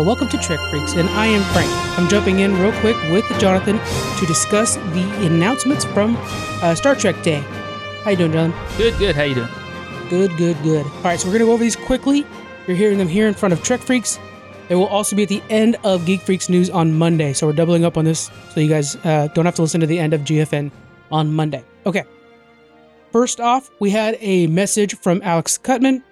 all. Welcome to Trek Freaks, and I am Frank. I'm jumping in real quick with Jonathan to discuss the announcements from uh, Star Trek Day. How you doing, John? Good, good. How you doing? Good, good, good. All right, so we're gonna go over these quickly. You're hearing them here in front of Trek Freaks. They will also be at the end of Geek Freaks news on Monday, so we're doubling up on this, so you guys uh, don't have to listen to the end of GFN on Monday. Okay. First off, we had a message from Alex Kurtzman.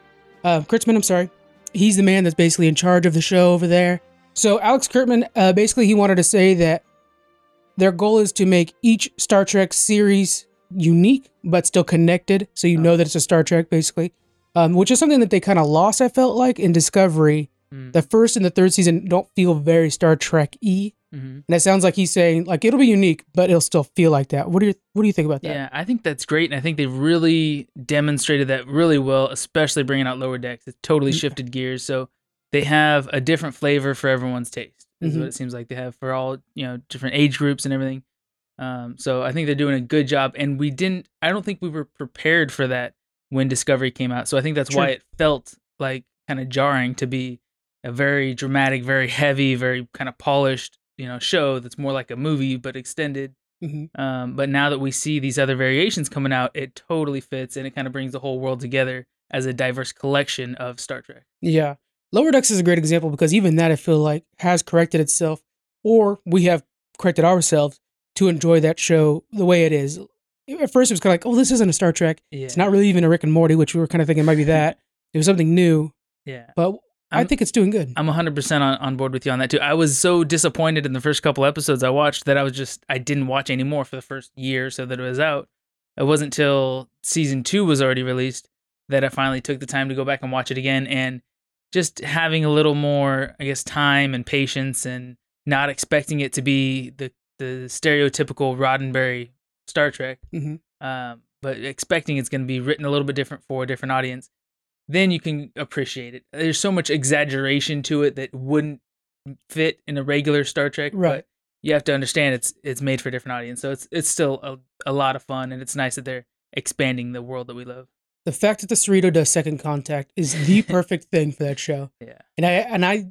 Uh, Kurtzman, I'm sorry. He's the man that's basically in charge of the show over there. So Alex Kurtzman, uh, basically, he wanted to say that their goal is to make each Star Trek series unique but still connected, so you know that it's a Star Trek, basically. Um, which is something that they kind of lost. I felt like in Discovery, Mm. the first and the third season don't feel very Star Trek y, hmm and it sounds like he's saying like it'll be unique, but it'll still feel like that. What do you What do you think about that? Yeah, I think that's great, and I think they've really demonstrated that really well, especially bringing out Lower Decks. It's totally Yeah. shifted gears, so they have a different flavor for everyone's taste. Is Mhm. what it seems like they have for all you know different age groups and everything. Um, so I think they're doing a good job, and we didn't. I don't think we were prepared for that when Discovery came out. So I think that's why it felt like kind of jarring to be a very dramatic, very heavy, very kind of polished, you know, show that's more like a movie but extended. hmm Um, but now that we see these other variations coming out, it totally fits and it kind of brings the whole world together as a diverse collection of Star Trek. Yeah. Lower Decks is a great example because even that I feel like has corrected itself, or we have corrected ourselves to enjoy that show the way it is. At first, it was kind of like, oh, this isn't a Star Trek. Yeah. It's not really even a Rick and Morty, which we were kind of thinking might be that. It was something new, Yeah. but i I'm- think it's doing good. I'm 100% on, on board with you on that too. I was so disappointed in the first couple episodes I watched that I was just, I didn't watch anymore for the first year or so that it was out. It wasn't till season two was already released that I finally took the time to go back and watch it again. And just having a little more, I guess, time and patience and not expecting it to be the, the stereotypical Roddenberry Star Trek, Mhm. um, but expecting it's going to be written a little bit different for a different audience then you can appreciate it. There's so much exaggeration to it that wouldn't fit in a regular Star Trek. Right. But you have to understand it's it's made for a different audience. So it's it's still a, a lot of fun and it's nice that they're expanding the world that we love. The fact that the Cerritos does Second Contact is the perfect thing for that show. Yeah. And I and I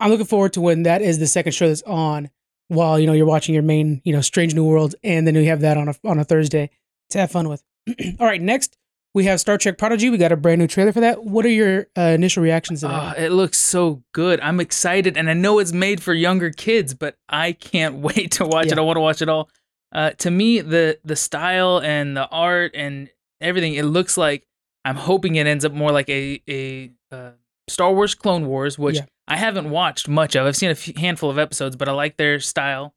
I'm looking forward to when that is the second show that's on while you know you're watching your main you know Strange New World and then you have that on a on a Thursday to have fun with. All right, next we have Star Trek Prodigy. We got a brand new trailer for that. What are your uh, initial reactions to that? Oh, it looks so good. I'm excited and I know it's made for younger kids, but I can't wait to watch it. I want to watch it all. Uh, to me, the the style and the art and everything, it looks like I'm hoping it ends up more like a a uh, Star Wars Clone Wars, which Yeah. I haven't watched much of. I've seen a handful of episodes, but I like their style.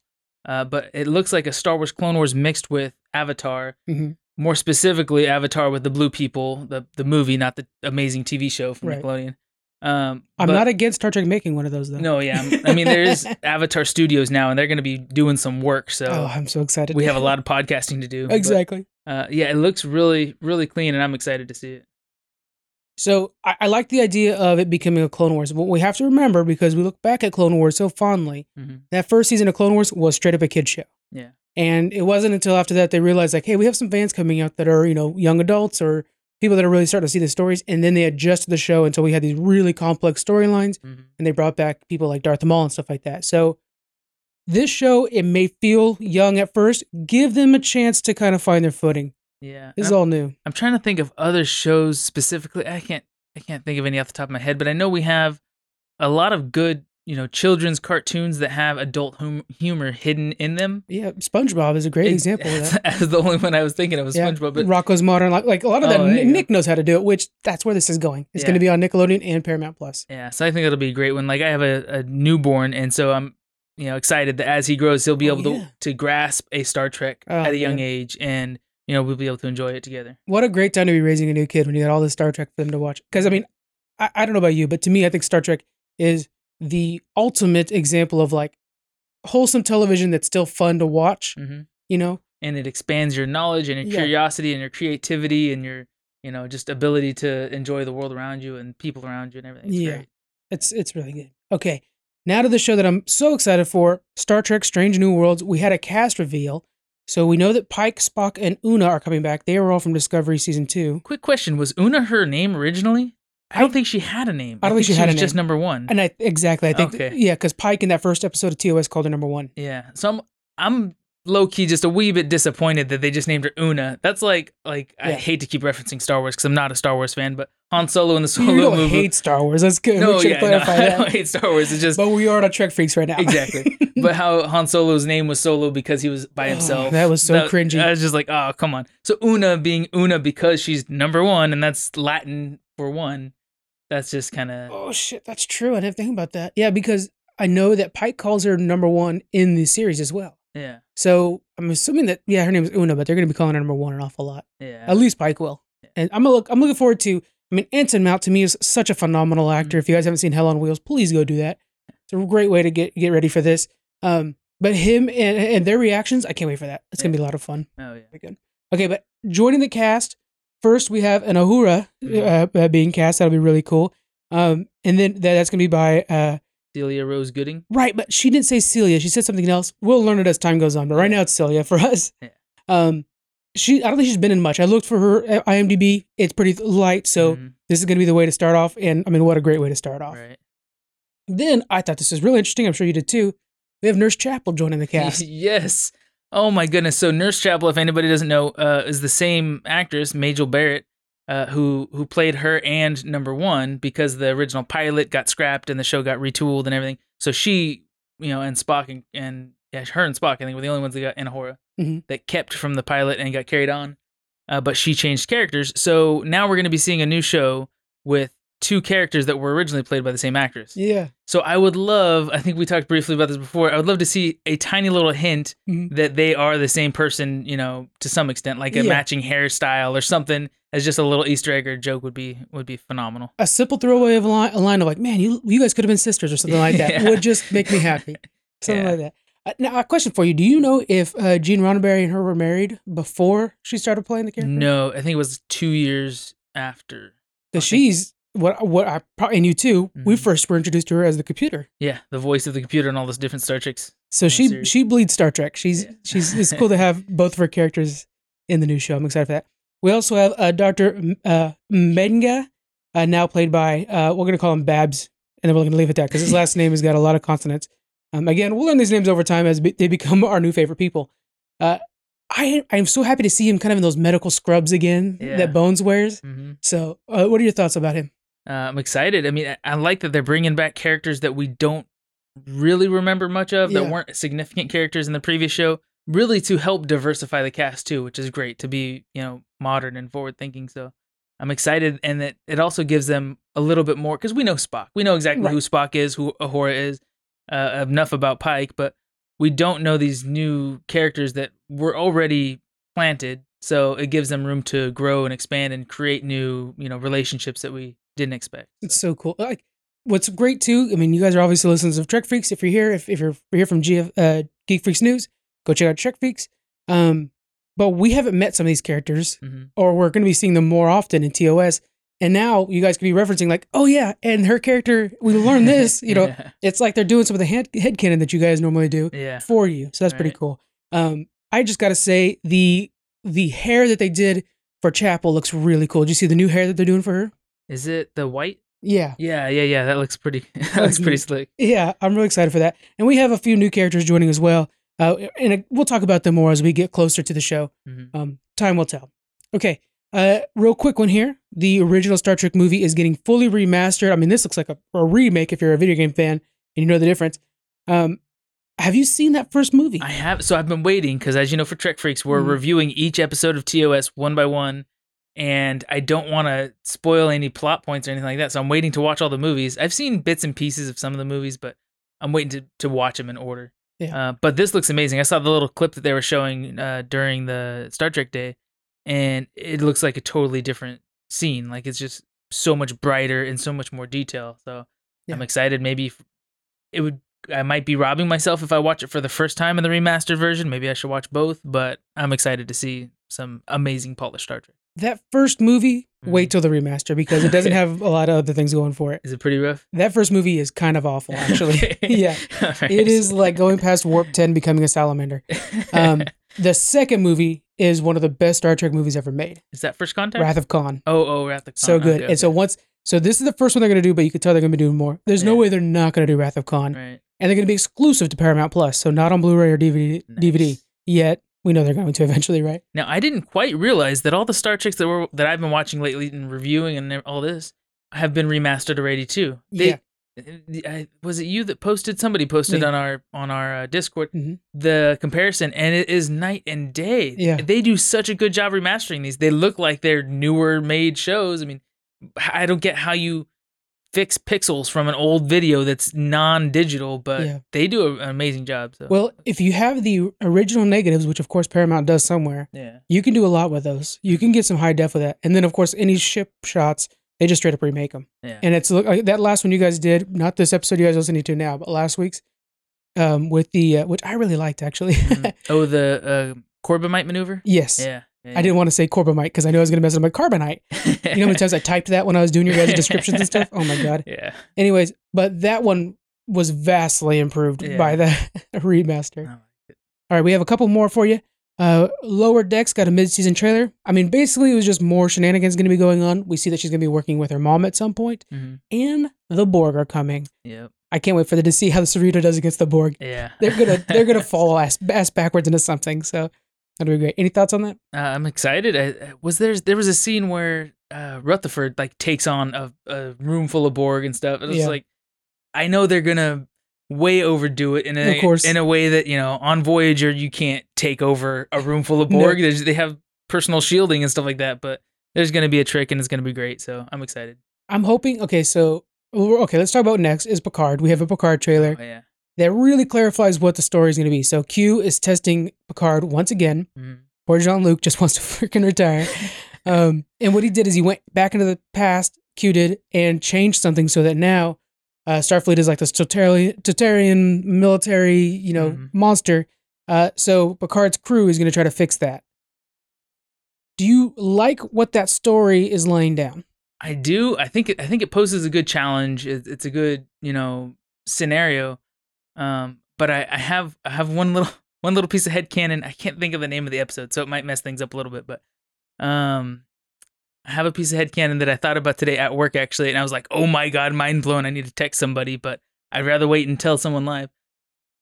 Uh, but it looks like a Star Wars Clone Wars mixed with Avatar. Mhm. More specifically, Avatar with the blue people, the the movie, not the amazing TV show from Right. Nickelodeon. Um, I'm but- not against Star Trek making one of those though. no, yeah. I mean, there is Avatar Studios now, and they're going to be doing some work. So oh, I'm so excited. we have a lot of podcasting to do. but, exactly. uh, yeah, it looks really, really clean, and I'm excited to see it. So I, I like the idea of it becoming a Clone Wars. What we have to remember, because we look back at Clone Wars so fondly, Mhm. that first season of Clone Wars was straight up a kid show. Yeah. And it wasn't until after that they realized, like, hey, we have some fans coming out that are, you know, young adults or people that are really starting to see the stories. And then they adjusted the show until we had these really complex storylines Mhm. and they brought back people like Darth Maul and stuff like that. So this show, it may feel young at first. Give them a chance to kind of find their footing. Yeah, This is all new. I'm trying to think of other shows specifically. I can't, I can't think of any off the top of my head, but I know we have a lot of good, you know, children's cartoons that have adult hum- humor hidden in them. Yeah, SpongeBob is a great It- example of that. That's the only one I was thinking of was Yeah, SpongeBob, but Rocko's Modern Life, like a lot of that. Oh, there you go. Nick knows how to do it, which that's where this is going. It's going to be on Nickelodeon and Paramount Plus. Yeah, so I think it'll be a great one. Like I have a, a newborn, and so I'm, you know, excited that as he grows, he'll be Oh, able yeah. to to grasp a Star Trek Oh, at a young age, and you know, we'll be able to enjoy it together. What a great time to be raising a new kid when you got all this Star Trek for them to watch. Because I mean, I, I don't know about you, but to me, I think Star Trek is the ultimate example of like wholesome television that's still fun to watch. hmm You know, And it expands your knowledge and your Yeah. curiosity and your creativity and your, you know, just ability to enjoy the world around you and people around you and everything. It's Yeah. great. it's it's really good. Okay, now to the show that I'm so excited for: Star Trek: Strange New Worlds. We had a cast reveal, so we know that Pike, Spock, and Una are coming back. They were all from Discovery season two. Quick question: Was Una her name originally? I don't think she had a name. I don't think she had a was just number one. And I exactly, I think Okay. yeah, because Pike in that first episode of TOS called her number one. Yeah. So I'm I'm low key just a wee bit disappointed that they just named her Una. That's like like I hate to keep referencing Star Wars because I'm not a Star Wars fan, but Han Solo in the Solo You don't movie. hate Star Wars. That's good. no, yeah, no, clarify I don't hate Star Wars. It's just But we are on a Trek freaks right now. exactly. but how Han Solo's name was Solo because he was by Oh, himself. that was so cringy. I was just like, oh come on. So Una being Una because she's number one, and that's Latin for one. That's just kind of oh shit, that's true. I didn't think about that. Yeah, because I know that Pike calls her number one in the series as well. yeah, So I'm assuming that yeah, her name is Una, but they're gonna be calling her number one an awful lot. yeah. At least Pike will. Yeah. And I'm look. I'm looking forward to. I mean, Anson Mount to me is such a phenomenal Mm-hmm. actor. If you guys haven't seen Hell on Wheels, please go do that. It's a great way to get get ready for this. Um, but him and, and their reactions, I can't wait for that. It's gonna be a lot of fun. oh yeah. Very good. Okay, but joining the cast first, we have an Uhura uh, uh, being cast. That'll be really cool. Um, and then that, that's gonna be by uh, Celia Rose Gooding. right, but she didn't say Celia. She said something else. We'll learn it as time goes on. But right now, it's Celia for us. Yeah. Um, she I don't think she's been in much. I looked for her at IMDb. It's pretty light, so Mhm, this is gonna be the way to start off. And I mean, what a great way to start off. right. Then I thought this was really interesting. I'm sure you did too. We have Nurse Chapel joining the cast. yes. Oh my goodness. So Nurse Chapel, if anybody doesn't know, uh, is the same actress, Majel Barrett, uh, who who played her and number one because the original pilot got scrapped and the show got retooled and everything. So she, you know, and Spock and, and yeah, her and Spock, I think, were the only ones that got in Mhm. that kept from the pilot and got carried on. Uh, but she changed characters. So now we're going to be seeing a new show with two characters that were originally played by the same actress. yeah. So I would love, I think we talked briefly about this before. I would love to see a tiny little hint Mhm. that they are the same person, you know, to some extent, like a Yeah. matching hairstyle or something as just a little Easter egg or joke would be would be phenomenal. a simple throwaway of a line, a line of like, man, you you guys could have been sisters or something like that Yeah. would just make me happy. Something Yeah. like that. Uh, now, a question for you: Do you know if uh, Gene Roddenberry and her were married before she started playing the character? No, I think it was two years after. because she's what what I probably and you too. We Mhm. first were introduced to her as the computer, Yeah, the voice of the computer and all those different Star Treks. so she series. she bleeds Star Trek. She's Yeah. she's it's cool to have both of her characters in the new show. I'm excited for that. We also have uh, Doctor uh, M'Benga, uh, now played by uh, we're gonna call him Babs, and then we're gonna leave it at that because his last name has got a lot of consonants. Um, again, we'll learn these names over time as be- they become our new favorite people. Uh, I I'm so happy to see him kind of in those medical scrubs again Yeah. that Bones wears. hmm So, uh, what are your thoughts about him? Uh, I'm excited. I mean, I, I like that they're bringing back characters that we don't really remember much of Yeah. that weren't significant characters in the previous show. Really to help diversify the cast too, which is great to be you know modern and forward thinking. So I'm excited, and that it also gives them a little bit more because we know Spock. We know exactly Right. who Spock is, who Uhura is. Uh, enough about Pike, but we don't know these new characters that were already planted. So it gives them room to grow and expand and create new you know relationships that we didn't expect. It's so cool. Like, what's great too. I mean, you guys are obviously listeners of Trek Freaks. If you're here, if, if you're here from GF, uh, Geek Freaks News, go check out Trek Freaks. Um, but we haven't met some of these characters, hmm or we're going to be seeing them more often in TOS. And now you guys could be referencing like, oh yeah, and her character. We learned this. You know, yeah. it's like they're doing some of the head headcanon that you guys normally do yeah. for you. So that's pretty cool. Um, I just got to say the the hair that they did for Chapel looks really cool. Did you see the new hair that they're doing for her? Is it the white? Yeah. Yeah, yeah, yeah. That looks pretty. that looks pretty slick. Yeah, I'm really excited for that. And we have a few new characters joining as well. Uh, and uh, we'll talk about them more as we get closer to the show. Mhm. Um, time will tell. Okay, uh, real quick one here. The original Star Trek movie is getting fully remastered. I mean, this looks like a, a remake if you're a video game fan and you know the difference. Um, have you seen that first movie? I have. So I've been waiting because, as you know, for Trek Freaks, we're Mhm. reviewing each episode of TOS one by one, and I don't want to spoil any plot points or anything like that. So I'm waiting to watch all the movies. I've seen bits and pieces of some of the movies, but I'm waiting to to watch them in order. Yeah. Uh, but this looks amazing. I saw the little clip that they were showing uh, during the Star Trek Day, and it looks like a totally different scene. Like it's just so much brighter and so much more detail. So I'm excited. Maybe it would. I might be robbing myself if I watch it for the first time in the remastered version. Maybe I should watch both. But I'm excited to see some amazing polished Star Trek. That first movie, Mhm. wait till the remaster because it doesn't have a lot of other things going for it. Is it pretty rough? That first movie is kind of awful, actually. Yeah. Right. It is like going past Warp 10, becoming a salamander. Um, the second movie is one of the best Star Trek movies ever made is that First Contact? Wrath of Khan. oh, oh, Wrath of Khan. So good. Okay, And so once, So this is the first one they're going to do, but you can tell they're going to be doing more. There's no way they're not going to do Wrath of Khan, Right. and they're going to be exclusive to Paramount Plus, so not on Blu-ray or DVD. DVD yet. We know they're going to eventually, right? Now I didn't quite realize that all the Star Treks that were that I've been watching lately and reviewing and all this have been remastered already too. They, I, was it you that posted? Somebody posted on our on our uh, Discord Mhm. the comparison, and it is night and day. Yeah. they do such a good job remastering these. They look like they're newer made shows. I mean, I don't get how you fix pixels from an old video that's non-digital, but Yeah. they do a- an amazing job. So. Well, if you have the original negatives, which of course Paramount does somewhere, yeah, you can do a lot with those. You can get some high def with that, and then of course any ship shots, they just straight up remake them. yeah, And it's look like that last one you guys did, not this episode you guys are listening to now, but last week's, um, with the uh, which I really liked actually. Mhm. oh, the uh, Corbomite maneuver. yes, Yeah, I didn't want to say Corbomite because I knew I was going to mess up my carbonite. You know how many times I typed that when I was doing your guys' descriptions and stuff? Oh my god. Yeah. Anyways, but that one was vastly improved Yeah. by the remaster. I like it. All right, we have a couple more for you. Uh, Lower Decks got a mid-season trailer. I mean, basically, it was just more shenanigans going to be going on. We see that she's going to be working with her mom at some point, Mhm. and the Borg are coming. Yep. I can't wait for them to see how the Cerritos does against the Borg. Yeah. They're gonna they're gonna fall ass, ass backwards into something. So that'll be great. Any thoughts on that? Uh, I'm excited. I, was there there was a scene where uh, Rutherford like takes on a, a room full of Borg and stuff. It was Yeah. like I know they're gonna way overdo it in a Of course. in a way that you know on Voyager you can't take over a room full of Borg. There's, they have personal shielding and stuff like that, but there's gonna be a trick and it's gonna be great. So I'm excited. I'm hoping. Okay, so okay, let's talk about next is Picard. We have a Picard trailer Oh, yeah. That really clarifies what the story is going to be. So Q is testing Picard once again. Mhm. Poor Jean Luc just wants to freaking retire. Um, and what he did is he went back into the past, Q did, and changed something so that now uh, Starfleet is like this totalitarian, military, you know, Mhm. monster. Uh, so Picard's crew is going to try to fix that. Do you like what that story is laying down? I do. I think it, I think it poses a good challenge. It, it's a good you know scenario. Um, but I, I have I have one little one little piece of head headcanon. I can't think of the name of the episode, so it might mess things up a little bit. But um, I have a piece of head headcanon that I thought about today at work actually, and I was like, oh my god, mind blown. I need to text somebody, but I'd rather wait and tell someone live.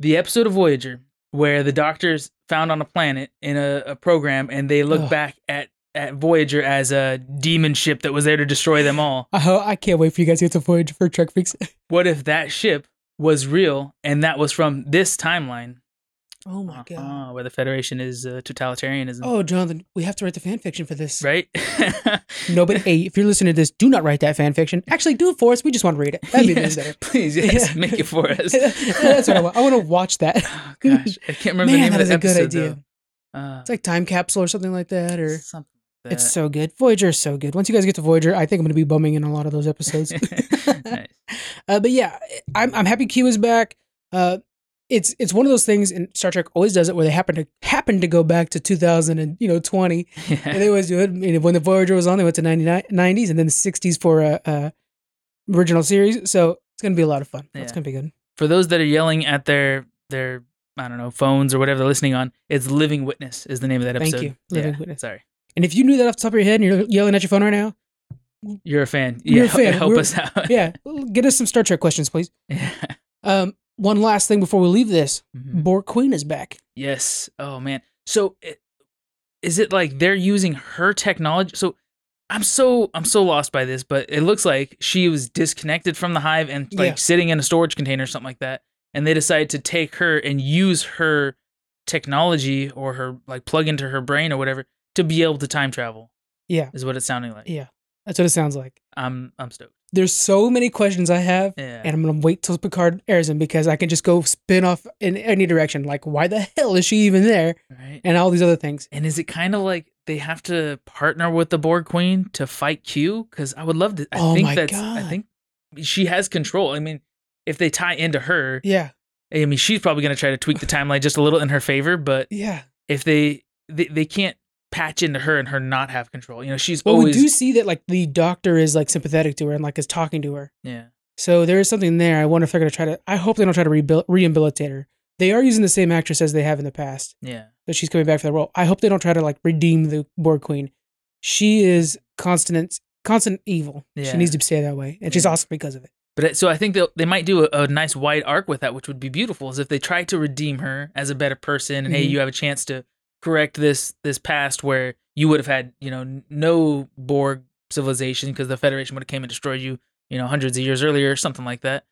The episode of Voyager where the doctors found on a planet in a, a program, and they look back at at Voyager as a demon ship that was there to destroy them all. I, ho- I can't wait for you guys to get to Voyager for Trek Freaks. What if that ship was real and that was from this timeline? oh my god. Uh-huh, where the Federation is uh, totalitarianism. Oh, Jonathan, we have to write the fan fiction for this. Right? No, but hey, if you're listening to this, do not write that fan fiction. Actually, do it for us. We just want to read it. That'd be better. please, yes, Yeah. make it for us. That's what I want. I want to watch that. Oh, gosh, I can't remember Man, the name that of is the a good episode, idea. though. Uh, It's like time capsule or something like that, or something like it's so good. Voyager is so good. Once you guys get to Voyager, I think I'm going to be bumming in a lot of those episodes. nice. uh, but yeah, I'm I'm happy Q is back. Uh, it's it's one of those things, and Star Trek always does it where they happen to happen to go back to 2000 and you know 20, and they always do it. You know, when the Voyager was on, they went to 99, 90s and then the 60s for a, uh original series. So it's gonna be a lot of fun. It's gonna be good. For those that are yelling at their their I don't know phones or whatever they're listening on, it's Living Witness is the name of that episode. Thank you, Living Yeah, Witness. Sorry, And if you knew that off the top of your head and you're yelling at your phone right now, you're a fan. You're a yeah, fan. help We're- us out. yeah, get us some Star Trek questions, please. Yeah. Um, one last thing before we leave this: Mhm. Borg Queen is back. Yes. Oh man. So it, is it like they're using her technology? So I'm so I'm so lost by this, but it looks like she was disconnected from the hive and like Yeah. sitting in a storage container or something like that. And they decided to take her and use her technology or her like plug into her brain or whatever to be able to time travel. Yeah. Is what it's sounding like. Yeah, that's what it sounds like. I'm I'm stoked. There's so many questions I have, Yeah. and I'm gonna wait till Picard airs them because I can just go spin off in any direction. Like, why the hell is she even there? right. And all these other things. And is it kind of like they have to partner with the Borg Queen to fight Q? Because I would love to. I Oh think my that's. I think she has control. I mean, if they tie into her, Yeah, I mean, she's probably going to try to tweak the timeline just a little in her favor. But yeah. if they they, they can't patch into her and her not have control, you know, she's Well, always we do see that like the doctor is like sympathetic to her and like is talking to her. yeah So there is something there. I wonder if they're gonna try to. I hope they don't try to rebuild, rehabilitate her. They are using the same actress as they have in the past. yeah So she's coming back for the role. I hope they don't try to like redeem the Borg Queen. She is constant constant evil. Yeah. She needs to stay that way, and she's awesome because of it. But so I think they they might do a, a nice wide arc with that, which would be beautiful. Is if they try to redeem her as a better person, and hey, Mhm. you have a chance to correct this this past where you would have had you know no Borg civilization because the Federation would have came and destroyed you, you know, hundreds of years earlier, something like that.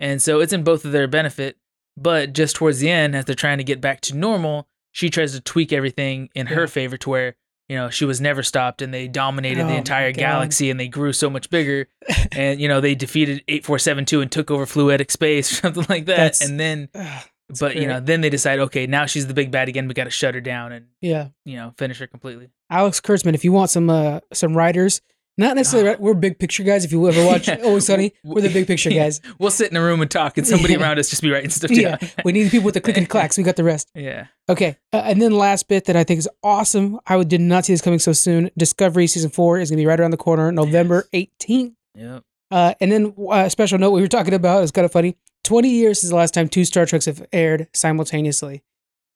And so it's in both of their benefit. But just towards the end, as they're trying to get back to normal, she tries to tweak everything in her favor to where you know she was never stopped, and they dominated Oh the entire galaxy, and they grew so much bigger and you know they defeated 8472 and took over fluidic space or something like that That's- and then that's but you know then they decide okay now she's the big bad again we got to shut her down and yeah, you know finish her completely Alex Kurtzman. If you want some uh some writers, not necessarily Ah. we're big picture guys. If you ever watch Yeah. Always Sunny, we're the big picture Yeah. guys. we'll sit in a room and talk and somebody around us just be writing stuff Yeah, we need people with the click and clacks. We got the rest. yeah Okay, uh, and then last bit that I think is awesome. I did not see this coming so soon. Discovery season four is gonna be right around the corner, November eighteenth. yep Uh, and then uh, a special note we were talking about is kind of funny. Twenty years since the last time two Star Treks have aired simultaneously,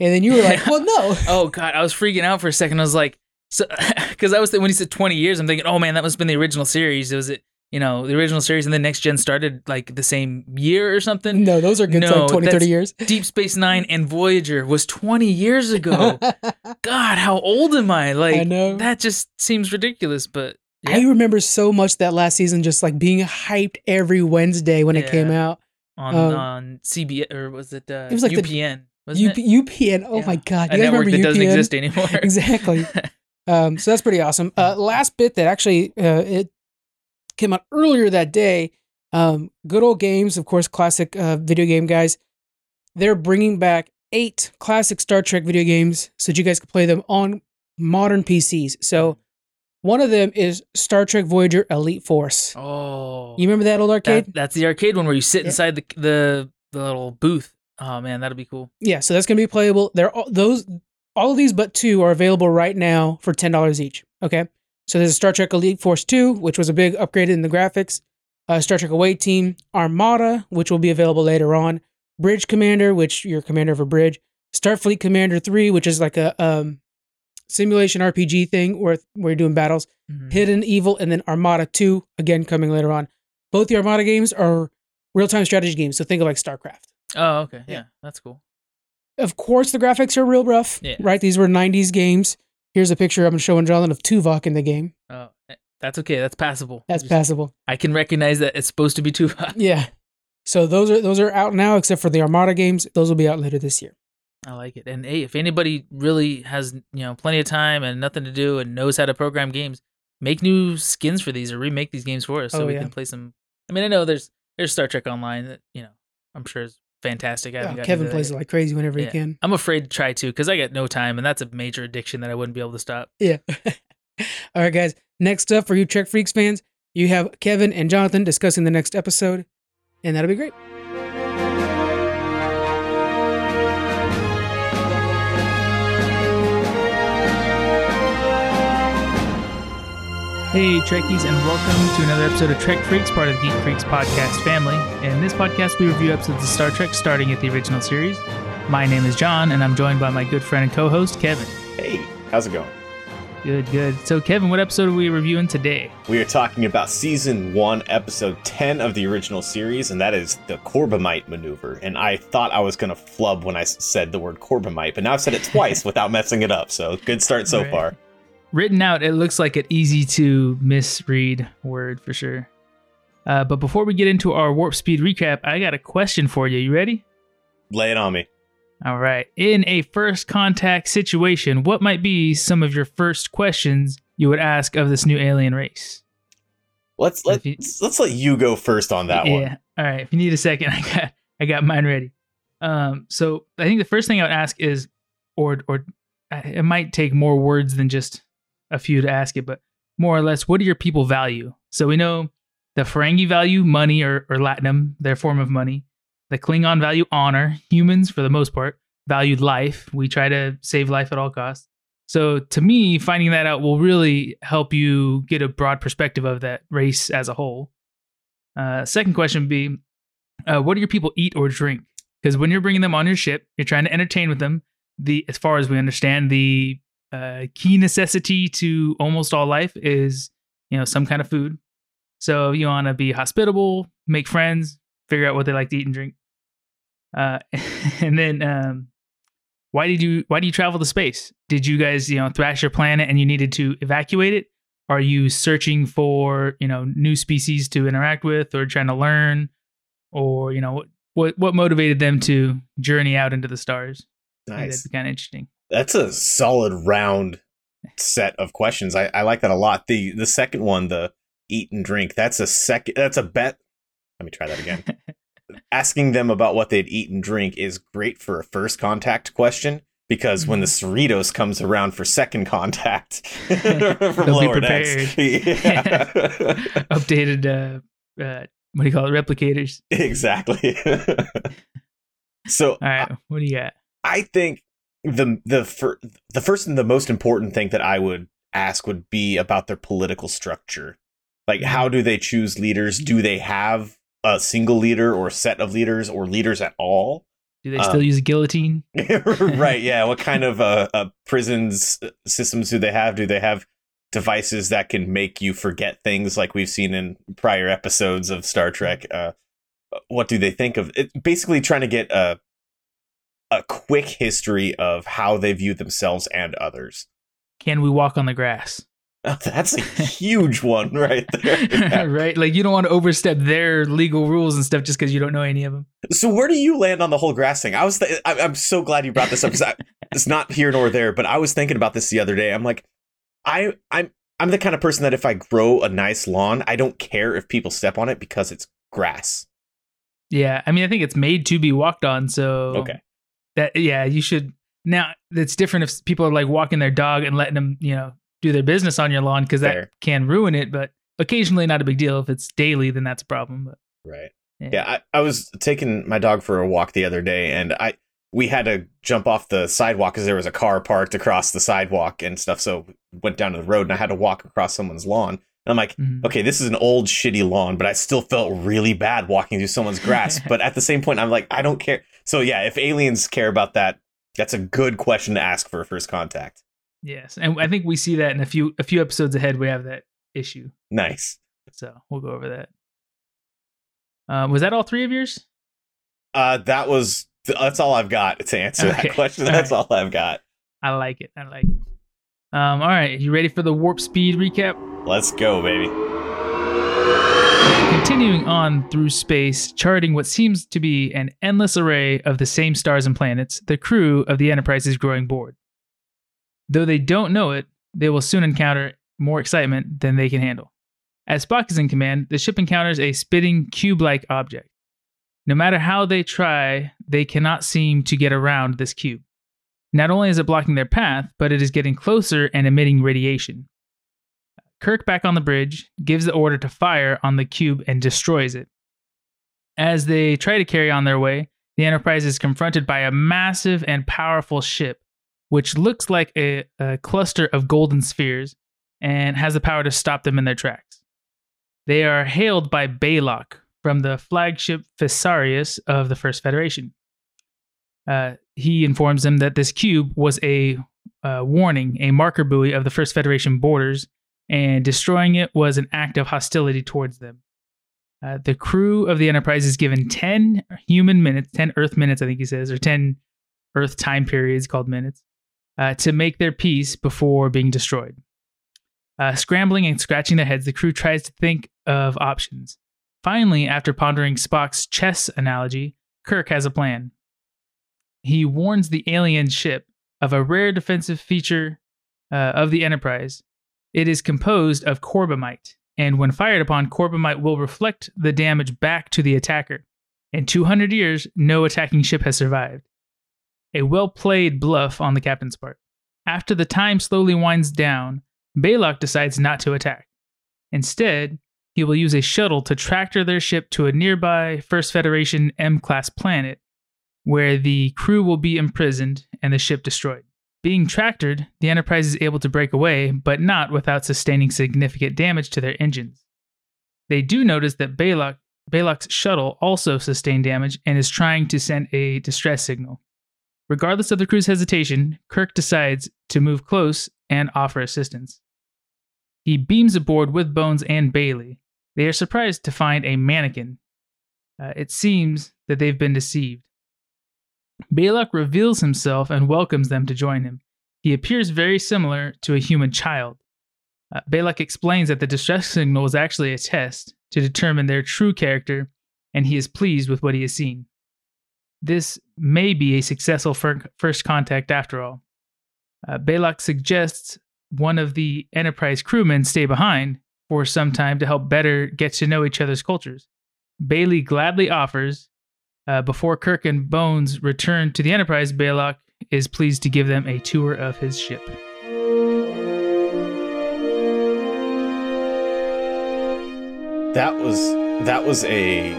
and then you were like, "Well, no." oh god i was freaking out for a second i was like so because i was th- when he said 20 years i'm thinking oh man that must have been the original series it was it you know the original series and then next gen started like the same year or something No, those are good. No, like 20, 30 years. Deep Space Nine and Voyager was 20 years ago. God, how old am I? Like, I know. that just seems ridiculous, but I remember so much that last season, just like being hyped every Wednesday when it came out. On, um, on CBS, or was it, uh, It was like the- UPN? wasn't UP, it? UPN. Oh Yeah. my god, A you guys network remember that doesn't exist anymore. exactly. Um, so that's pretty awesome. Uh, last bit that actually uh, it came out earlier that day. Um, good old games, of course, classic uh, video game guys. They're bringing back eight classic Star Trek video games so that you guys can play them on modern PCs. So one of them is Star Trek Voyager Elite Force. Oh, You remember that old arcade? that, that's the arcade one where you sit Yeah. inside the, the the little booth. Oh man, that'll be cool. Yeah, so that's gonna be playable. there those all of these but two are available right now for ten dollars each. Okay. So there's a Star Trek Elite Force 2, which was a big upgrade in the graphics. Uh, Star Trek Away Team, Armada, which will be available later on. Bridge Commander, which you're commander of a bridge. Starfleet Commander 3, which is like a um, simulation RPG thing where, you're doing battles. Mhm. Hidden Evil, and then Armada 2, again coming later on. Both the Armada games are real time strategy games. So think of like StarCraft. Oh, okay, yeah. Yeah. that's cool. Of course, the graphics are real rough, Yeah. right? These were 90s games. Here's a picture I'm showing Jonathan of Tuvok in the game. Oh, eh, that's okay. That's passable. That's Just- passable. I can recognize that it's supposed to be Tupac. Yeah. So those are those are out now, except for the Armada games. Those will be out later this year. I like it. And hey, if anybody really has you know plenty of time and nothing to do and knows how to program games, make new skins for these or remake these games for us so Oh, we yeah. can play some. I mean, I know there's there's Star Trek Online that you know I'm sure is fantastic. I Oh, Kevin plays it like crazy whenever Yeah. he can. I'm afraid to try to because I got no time, and that's a major addiction that I wouldn't be able to stop. Yeah. All right, guys. Next up for you Trek Freaks fans, you have Kevin and Jonathan discussing the next episode, and that'll be great. Hey, Trekkies, and welcome to another episode of Trek Freaks, part of the Geek Freaks podcast family. In this podcast, we review episodes of Star Trek starting at the original series. My name is John, and I'm joined by my good friend and co host, Kevin. Hey, how's it going? Good, good. So, Kevin, what episode are we reviewing today? We are talking about season one, episode 10 of the original series, and that is the Corbomite maneuver. And I thought I was going to flub when I said the word Corbomite, but now I've said it twice without messing it up. So good start so Right. far. Written out, it looks like an easy to misread word for sure. Uh, but before we get into our warp speed recap, I got a question for you. You ready? Lay it on me. All right. In a first contact situation, what might be some of your first questions you would ask of this new alien race? Let's let's you- let's let you go first on that yeah. one. All right. If you need a second, I got I got mine ready. Um. So I think the first thing I would ask is, or or it might take more words than just a few to ask it, but more or less, what do your people value? So we know the Ferengi value money or or latinum, their form of money. The Klingon value honor. Humans, for the most part, valued life. We try to save life at all costs. So to me, finding that out will really help you get a broad perspective of that race as a whole. Uh, second question would be, uh, what do your people eat or drink? Because when you're bringing them on your ship, you're trying to entertain with them. The as far as we understand, the uh, key necessity to almost all life is, you know, some kind of food. So you want to be hospitable, make friends, figure out what they like to eat and drink. Uh, and then, um, why did you why do you travel to space? Did you guys you know thrash your planet and you needed to evacuate it? Are you searching for you know new species to interact with or trying to learn, or you know what what motivated them to journey out into the stars? Nice. That'd be kind of interesting. That's a solid round set of questions. I, I like that a lot. The the second one, the eat and drink, that's a second that's a bet. Let me try that again. Asking them about what they'd eat and drink is great for a first contact question because when the Cerritos comes around for second contact from They'll be lower decks, yeah. Updated, uh, uh, what do you call it? Replicators. exactly. so All right, what do you got? I think the the fir- the first and the most important thing that I would ask would be about their political structure. Like, how do they choose leaders? Do they have a single leader or a set of leaders or leaders at all? Do they Uh, still use a guillotine? right. Yeah. What kind of uh, uh, prisons uh, systems do they have? Do they have devices that can make you forget things like we've seen in prior episodes of Star Trek? Uh, what do they think of it? Basically, trying to get a a quick history of how they view themselves and others. Can we walk on the grass? Oh, that's a huge one right there. Yeah. right? Like you don't want to overstep their legal rules and stuff just because you don't know any of them. So where do you land on the whole grass thing? I was th- I- I'm so glad you brought this up because it's not here nor there, but I was thinking about this the other day. I'm like, I I'm I'm the kind of person that if I grow a nice lawn, I don't care if people step on it because it's grass. Yeah, I mean, I think it's made to be walked on. So Okay. That yeah, you should. Now it's different if people are like walking their dog and letting them, you know, do their business on your lawn because that can ruin it. But occasionally, not a big deal. If it's daily, then that's a problem. But Right. yeah, Yeah, I, I was taking my dog for a walk the other day, and I we had to jump off the sidewalk because there was a car parked across the sidewalk and stuff. So went down to the road, and I had to walk across someone's lawn. And I'm like, Mhm. okay, this is an old shitty lawn, but I still felt really bad walking through someone's grass. but at the same point, I'm like, I don't care. So yeah, if aliens care about that, that's a good question to ask for a first contact. yes, and I think we see that in a few a few episodes ahead. We have that issue, Nice. so we'll go over that. Um, was that all three of yours? Uh, that was that's all I've got to answer Okay. that question. That's right. all I've got. I like it. I like it. Um, all right, you ready for the warp speed recap? Let's go, baby. Continuing on through space, charting what seems to be an endless array of the same stars and planets, the crew of the Enterprise is growing bored. Though they don't know it, they will soon encounter more excitement than they can handle. As Spock is in command, the ship encounters a spitting cube like object. No matter how they try, they cannot seem to get around this cube. Not only is it blocking their path, but it is getting closer and emitting radiation. Kirk, back on the bridge, gives the order to fire on the cube and destroys it. As they try to carry on their way, the Enterprise is confronted by a massive and powerful ship, which looks like a, a cluster of golden spheres and has the power to stop them in their tracks. They are hailed by Balok from the flagship Fesarius of the First Federation. Uh, he informs them that this cube was a uh, warning, a marker buoy of the First Federation borders, and destroying it was an act of hostility towards them. Uh, the crew of the Enterprise is given 10 human minutes, 10 Earth minutes, I think he says, or 10 Earth time periods called minutes, uh, to make their peace before being destroyed. Uh, scrambling and scratching their heads, the crew tries to think of options. Finally, after pondering Spock's chess analogy, Kirk has a plan. He warns the alien ship of a rare defensive feature uh, of the Enterprise. It is composed of corbomite, and when fired upon, corbomite will reflect the damage back to the attacker. In 200 years, no attacking ship has survived. A well played bluff on the captain's part. After the time slowly winds down, Balok decides not to attack. Instead, he will use a shuttle to tractor their ship to a nearby First Federation M class planet, where the crew will be imprisoned and the ship destroyed. Being tractored, the Enterprise is able to break away, but not without sustaining significant damage to their engines. They do notice that Balok, Balok's shuttle also sustained damage and is trying to send a distress signal. Regardless of the crew's hesitation, Kirk decides to move close and offer assistance. He beams aboard with Bones and Bailey. They are surprised to find a mannequin. Uh, it seems that they've been deceived. Balok reveals himself and welcomes them to join him. He appears very similar to a human child. Uh, Balok explains that the distress signal was actually a test to determine their true character, and he is pleased with what he has seen. This may be a successful fir- first contact after all. Uh, Balok suggests one of the Enterprise crewmen stay behind for some time to help better get to know each other's cultures. Bailey gladly offers. Uh, before Kirk and Bones return to the Enterprise, Balok is pleased to give them a tour of his ship. That was that was a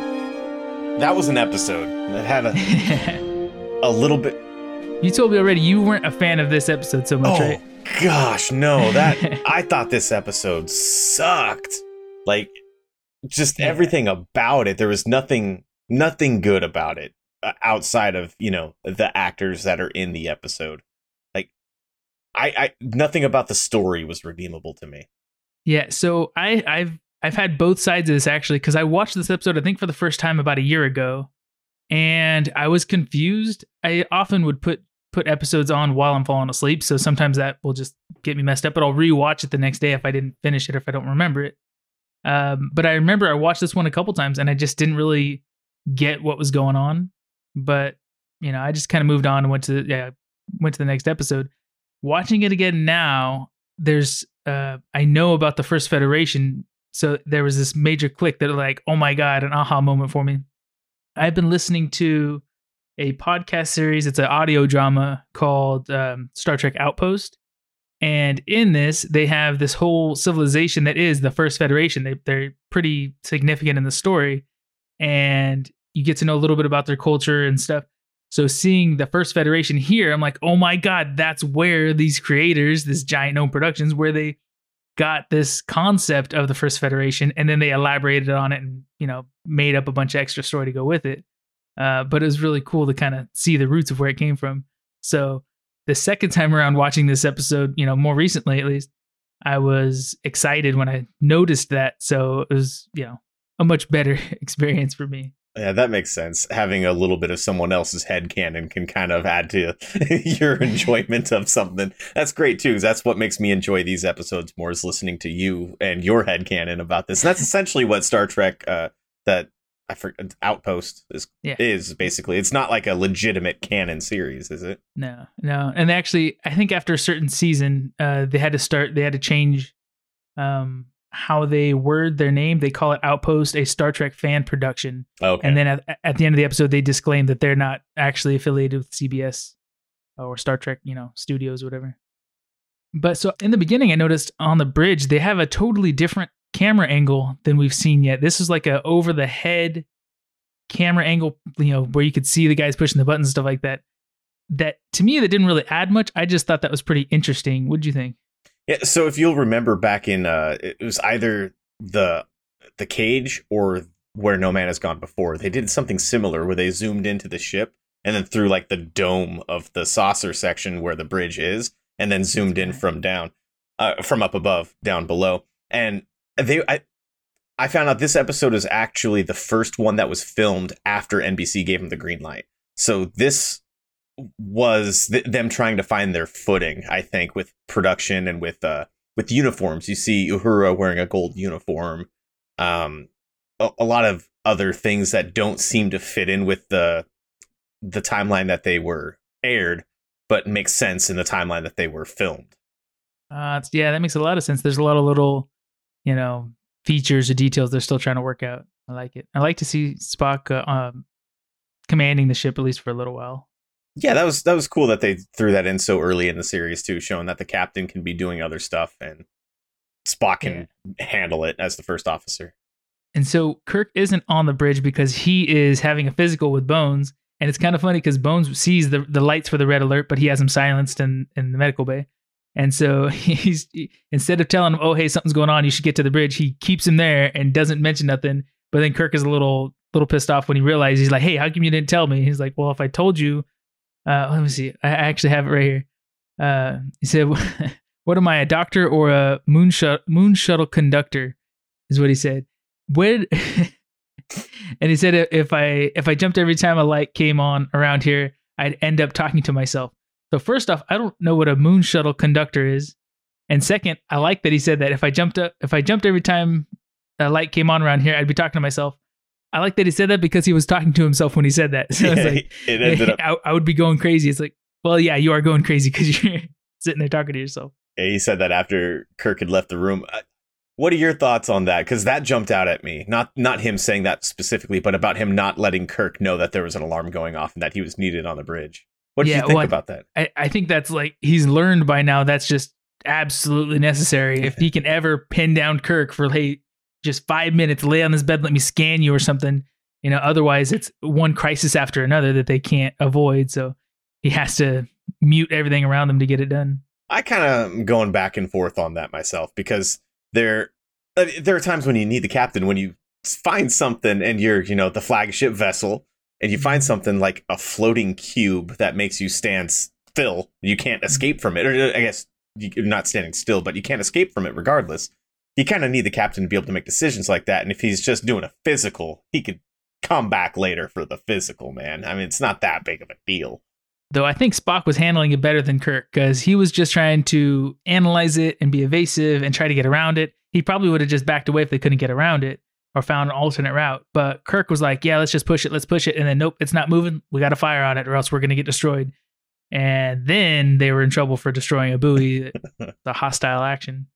that was an episode that had a a little bit. You told me already you weren't a fan of this episode so much, Oh right? gosh, no! That I thought this episode sucked. Like, just Yeah. everything about it. There was nothing nothing good about it uh, outside of you know the actors that are in the episode. Like, I, I nothing about the story was redeemable to me. Yeah, so I, I've I've had both sides of this actually because I watched this episode I think for the first time about a year ago, and I was confused. I often would put put episodes on while I'm falling asleep, so sometimes that will just get me messed up. But I'll rewatch it the next day if I didn't finish it or if I don't remember it. Um, but I remember I watched this one a couple times and I just didn't really get what was going on. But you know, I just kind of moved on and went to yeah went to the next episode. Watching it again now, there's uh, I know about the first Federation, so there was this major click that like, oh my god, an aha moment for me. I've been listening to a podcast series. It's an audio drama called um, Star Trek Outpost, and in this, they have this whole civilization that is the First Federation. They they're pretty significant in the story, and you get to know a little bit about their culture and stuff. So seeing the first federation here, I'm like, oh my god, that's where these creators, this giant gnome productions, where they got this concept of the first federation, and then they elaborated on it and you know made up a bunch of extra story to go with it. Uh, but it was really cool to kind of see the roots of where it came from. So the second time around watching this episode, you know, more recently at least, I was excited when I noticed that. So it was, you know, a much better experience for me. Yeah, that makes sense. Having a little bit of someone else's head canon can kind of add to your enjoyment of something. That's great too, because that's what makes me enjoy these episodes more is listening to you and your head canon about this. And that's essentially what Star Trek uh that I forget Outpost is Yeah. is basically. It's not like a legitimate canon series, is it? No, no. And actually, I think after a certain season, uh, they had to start, they had to change um, how they word their name. They call it Outpost, a Star Trek fan production. Okay. And then at, at the end of the episode, they disclaim that they're not actually affiliated with CBS or Star Trek, you know, studios, whatever. But so in the beginning, I noticed on the bridge, they have a totally different camera angle than we've seen yet. This is like a over the head camera angle, you know, where you could see the guys pushing the buttons and stuff like that. That to me, that didn't really add much. I just thought that was pretty interesting. What do you think? Yeah, so if you'll remember back in uh it was either the the cage or where no man has gone before, they did something similar where they zoomed into the ship and then through like the dome of the saucer section where the bridge is, and then zoomed in from down uh from up above down below. And they I I found out this episode is actually the first one that was filmed after NBC gave them the green light. So this was th- them trying to find their footing, I think, with production and with uh with uniforms. You see Uhura wearing a gold uniform, um, a, a lot of other things that don't seem to fit in with the the timeline that they were aired, but makes sense in the timeline that they were filmed. Uh, yeah, that makes a lot of sense. There's a lot of little, you know, features or details they're still trying to work out. I like it. I like to see Spock uh, um, commanding the ship at least for a little while. Yeah, that was that was cool that they threw that in so early in the series too, showing that the captain can be doing other stuff and Spock can handle it as the first officer. And so Kirk isn't on the bridge because he is having a physical with Bones. And it's kind of funny because Bones sees the, the lights for the red alert, but he has him silenced in, in the medical bay. And so he's instead of telling him, "Oh, hey, something's going on. You should get to the bridge," he keeps him there and doesn't mention nothing. But then Kirk is a little little pissed off when he realizes he's like, "Hey, how come you didn't tell me?" He's like, "Well, if I told you, uh, let me see. I actually have it right here." Uh, he said, What am I, a doctor or a moon, shut- moon shuttle conductor? Is what he said. When and he said if I if I jumped every time a light came on around here, I'd end up talking to myself. So first off, I don't know what a moon shuttle conductor is, and second, I like that he said that if I jumped up if I jumped every time a light came on around here, I'd be talking to myself. I like that he said that because he was talking to himself when he said that. So Yeah, it's like it ended up. I, I would be going crazy. It's like, well, yeah, you are going crazy because you're sitting there talking to yourself. Yeah, he said that after Kirk had left the room. What are your thoughts on that? Because that jumped out at me. Not not him saying that specifically, but about him not letting Kirk know that there was an alarm going off and that he was needed on the bridge. What did Yeah, you think well, about that? I, I think that's like he's learned by now. That's just absolutely necessary. If he can ever pin down Kirk for hey, just five minutes, lay on this bed, let me scan you or something. You know, otherwise it's one crisis after another that they can't avoid. So he has to mute everything around them to get it done. I kind of am going back and forth on that myself because there uh, there are times when you need the captain when you find something and you're you know the flagship vessel and you find something like a floating cube that makes you stand still you can't escape from it or uh, I guess you're not standing still but you can't escape from it regardless you kind of need the captain to be able to make decisions like that and if he's just doing a physical he could come back later for the physical man I mean it's not that big of a deal Though I think Spock was handling it better than Kirk because he was just trying to analyze it and be evasive and try to get around it. He probably would have just backed away if they couldn't get around it or found an alternate route. But Kirk was like, yeah, let's just push it, let's push it. And then, nope, it's not moving. We got to fire on it or else we're going to get destroyed. And then they were in trouble for destroying a buoy, the hostile action.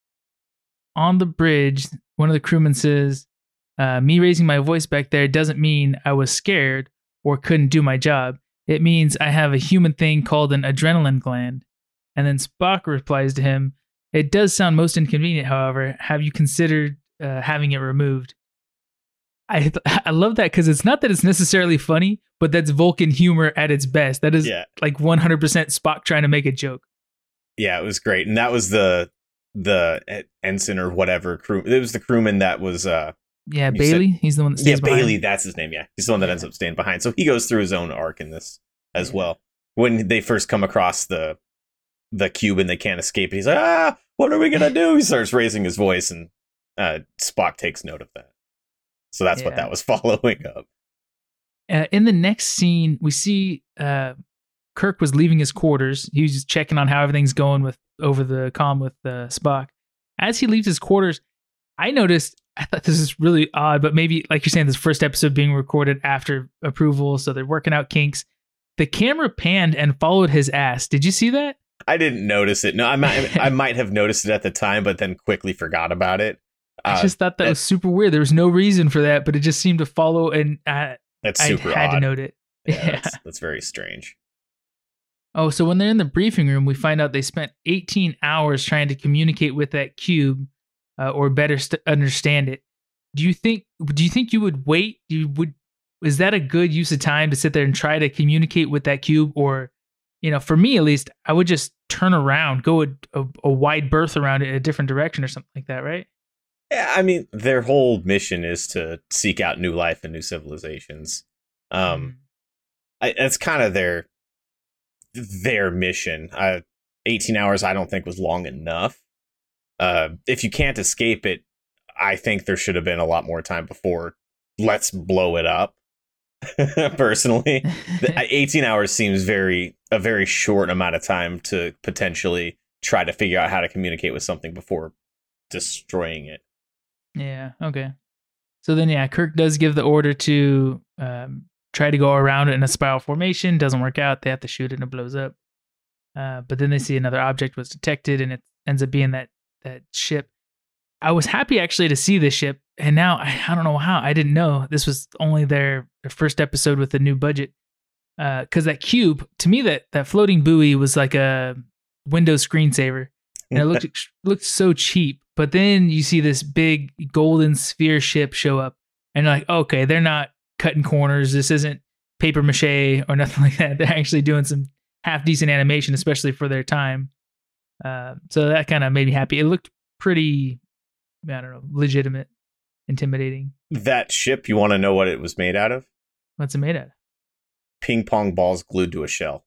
On the bridge, one of the crewmen says, uh, Me raising my voice back there doesn't mean I was scared or couldn't do my job. It means I have a human thing called an adrenaline gland. And then Spock replies to him, It does sound most inconvenient, however. Have you considered uh, having it removed? I, th- I love that because it's not that it's necessarily funny, but that's Vulcan humor at its best. That is yeah like 100% Spock trying to make a joke. Yeah, it was great, and that was the the ensign or whatever crew. It was the crewman that was. uh Yeah, Bailey. He's the one that Yeah, behind. Bailey. That's his name. Yeah, he's the one that ends up staying behind. So he goes through his own arc in this as Yeah. well. When they first come across the the cube and they can't escape, he's like, "Ah, what are we gonna do?" He starts raising his voice, and uh, Spock takes note of that. So that's what that was following up. uh, in the next scene, we see uh, Kirk was leaving his quarters. He was just checking on how everything's going with over the comm with uh, Spock. As he leaves his quarters, I noticed. I thought this is really odd, but maybe like you're saying, this first episode being recorded after approval, so they're working out kinks. The camera panned and followed his ass. Did you see that? I didn't notice it. No, I might I might have noticed it at the time, but then quickly forgot about it. I Uh, just thought that was super weird. There was no reason for that, but it just seemed to follow, and I, that's I had odd. to note it. Yeah, That's, that's very strange. Oh, so when they're in the briefing room, we find out they spent 18 hours trying to communicate with that cube, uh, or better st- understand it. Do you think? Do you think you would wait? You would? Is that a good use of time to sit there and try to communicate with that cube, or, you know, for me at least, I would just turn around, go a, a, a wide berth around it, in a different direction, or something like that, right? Yeah, I mean, their whole mission is to seek out new life and new civilizations. Um, I, that's kind of their their mission. Uh, 18 hours, I don't think was long enough. Uh, if you can't escape it, I think there should have been a lot more time before. Let's blow it up. Personally, uh, 18 hours seems very a very short amount of time to potentially try to figure out how to communicate with something before destroying it. Yeah. Okay. So then, yeah, Kirk does give the order to um, try to go around it in a spiral formation. Doesn't work out. They have to shoot it and it blows up. Uh, but then they see another object was detected, and it ends up being that that ship. I was happy actually to see this ship, and now I, I don't know how I didn't know this was only their, their first episode with the new budget. Because that cube, to me, that that floating buoy was like a Windows screensaver and it looked looked so cheap. But then you see this big golden sphere ship show up, and you're like, okay, they're not cutting corners. This isn't paper mache or nothing like that. They're actually doing some half decent animation, especially for their time. Uh, so that kind of made me happy. It looked pretty, I don't know, legitimate, intimidating. that ship, you want to know what it was made out of? What's it made out? Of? Ping pong balls glued to a shell.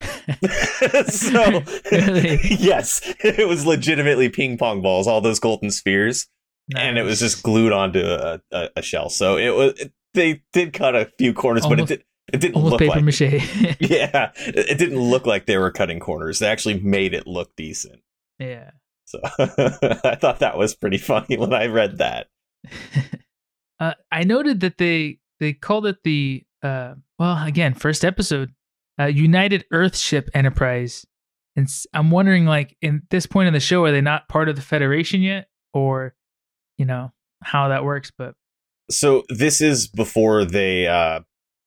so yes, it was legitimately ping pong balls, all those golden spheres, and it was just glued onto a, a, a shell. So it was it, they did cut a few corners, but it did it didn't almost look paper like mache. yeah, it it didn't look like they were cutting corners. They actually made it look decent. yeah. So I thought that was pretty funny when I read that. uh, I noted that they they called it the uh, well again first episode uh, United Earthship Enterprise, and I'm wondering like in this point in the show are they not part of the Federation yet, or you know how that works? But So this is before they. Uh,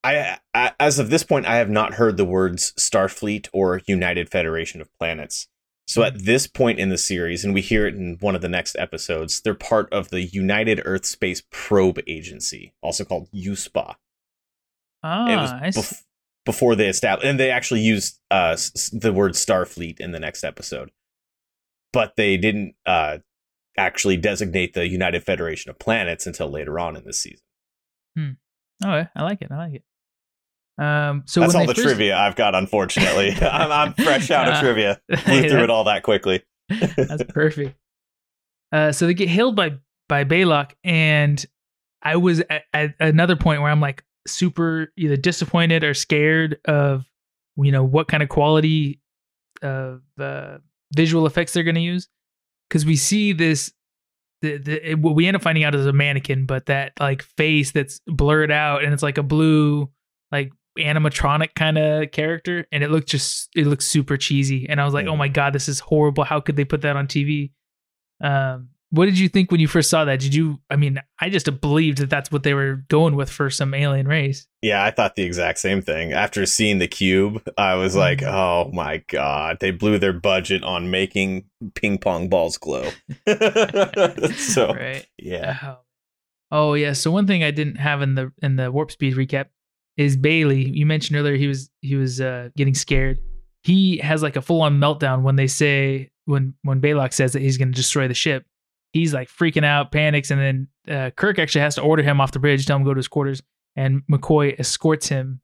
I, I as of this point, I have not heard the words Starfleet or United Federation of Planets. So at this point in the series, and we hear it in one of the next episodes, they're part of the United Earth Space Probe Agency, also called USPA. ah, it was I s- bef- before they established, and they actually used uh, the word Starfleet in the next episode, but they didn't uh, actually designate the United Federation of Planets until later on in this season. oh, I like it. I like it. Um, so That's all the first- trivia I've got, unfortunately. I'm, I'm fresh out of Uh, trivia. Flew through it all that quickly. That's perfect. Uh, so they get hailed by by Balok, and I was at, at another point where I'm like super either disappointed or scared of you know what kind of quality of uh, visual effects they're going to use because we see this. The, the, what we end up finding out is a mannequin, but that like face that's blurred out and it's like a blue like animatronic kind of character and it looked just it looks super cheesy and i was like Mhm. oh my god this is horrible how could they put that on tv um what did you think when you first saw that did you i mean i just believed that that's what they were going with for some alien race Yeah, I thought the exact same thing. After seeing the cube, I was like, Mhm. oh my god, they blew their budget on making ping pong balls glow. so, right yeah. Oh. oh yeah. So one thing I didn't have in the in the warp speed recap is Bailey. You mentioned earlier he was he was uh, getting scared. He has like a full on meltdown when they say when when Balok says that he's going to destroy the ship. He's like freaking out, panics, and then uh, Kirk actually has to order him off the bridge, tell him to go to his quarters, and McCoy escorts him.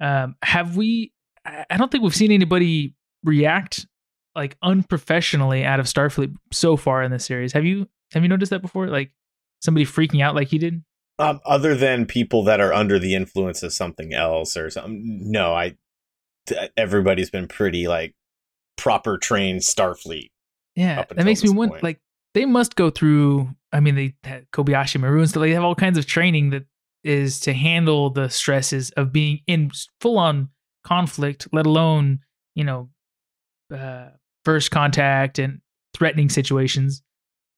Um, have we? I don't think we've seen anybody react like unprofessionally out of Starfleet so far in this series. Have you? Have you noticed that before? Like somebody freaking out like he did? Um, other than people that are under the influence of something else or something, no, I. Everybody's been pretty like proper trained Starfleet. Yeah, that makes me this wonder. Like they must go through. I mean, they Kobayashi Maru and stuff. They have all kinds of training that is to handle the stresses of being in full on conflict, let alone you know, uh, first contact and threatening situations.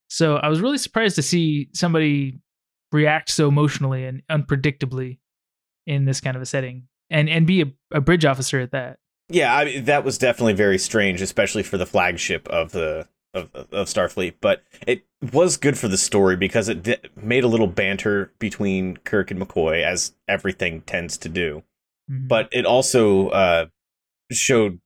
So I was really surprised to see somebody react so emotionally and unpredictably in this kind of a setting, and and be a, a bridge officer at that. Yeah, I mean, that was definitely very strange, especially for the flagship of the of, of Starfleet. But it was good for the story because it di- made a little banter between Kirk and McCoy, as everything tends to do. Mhm. But it also uh, showed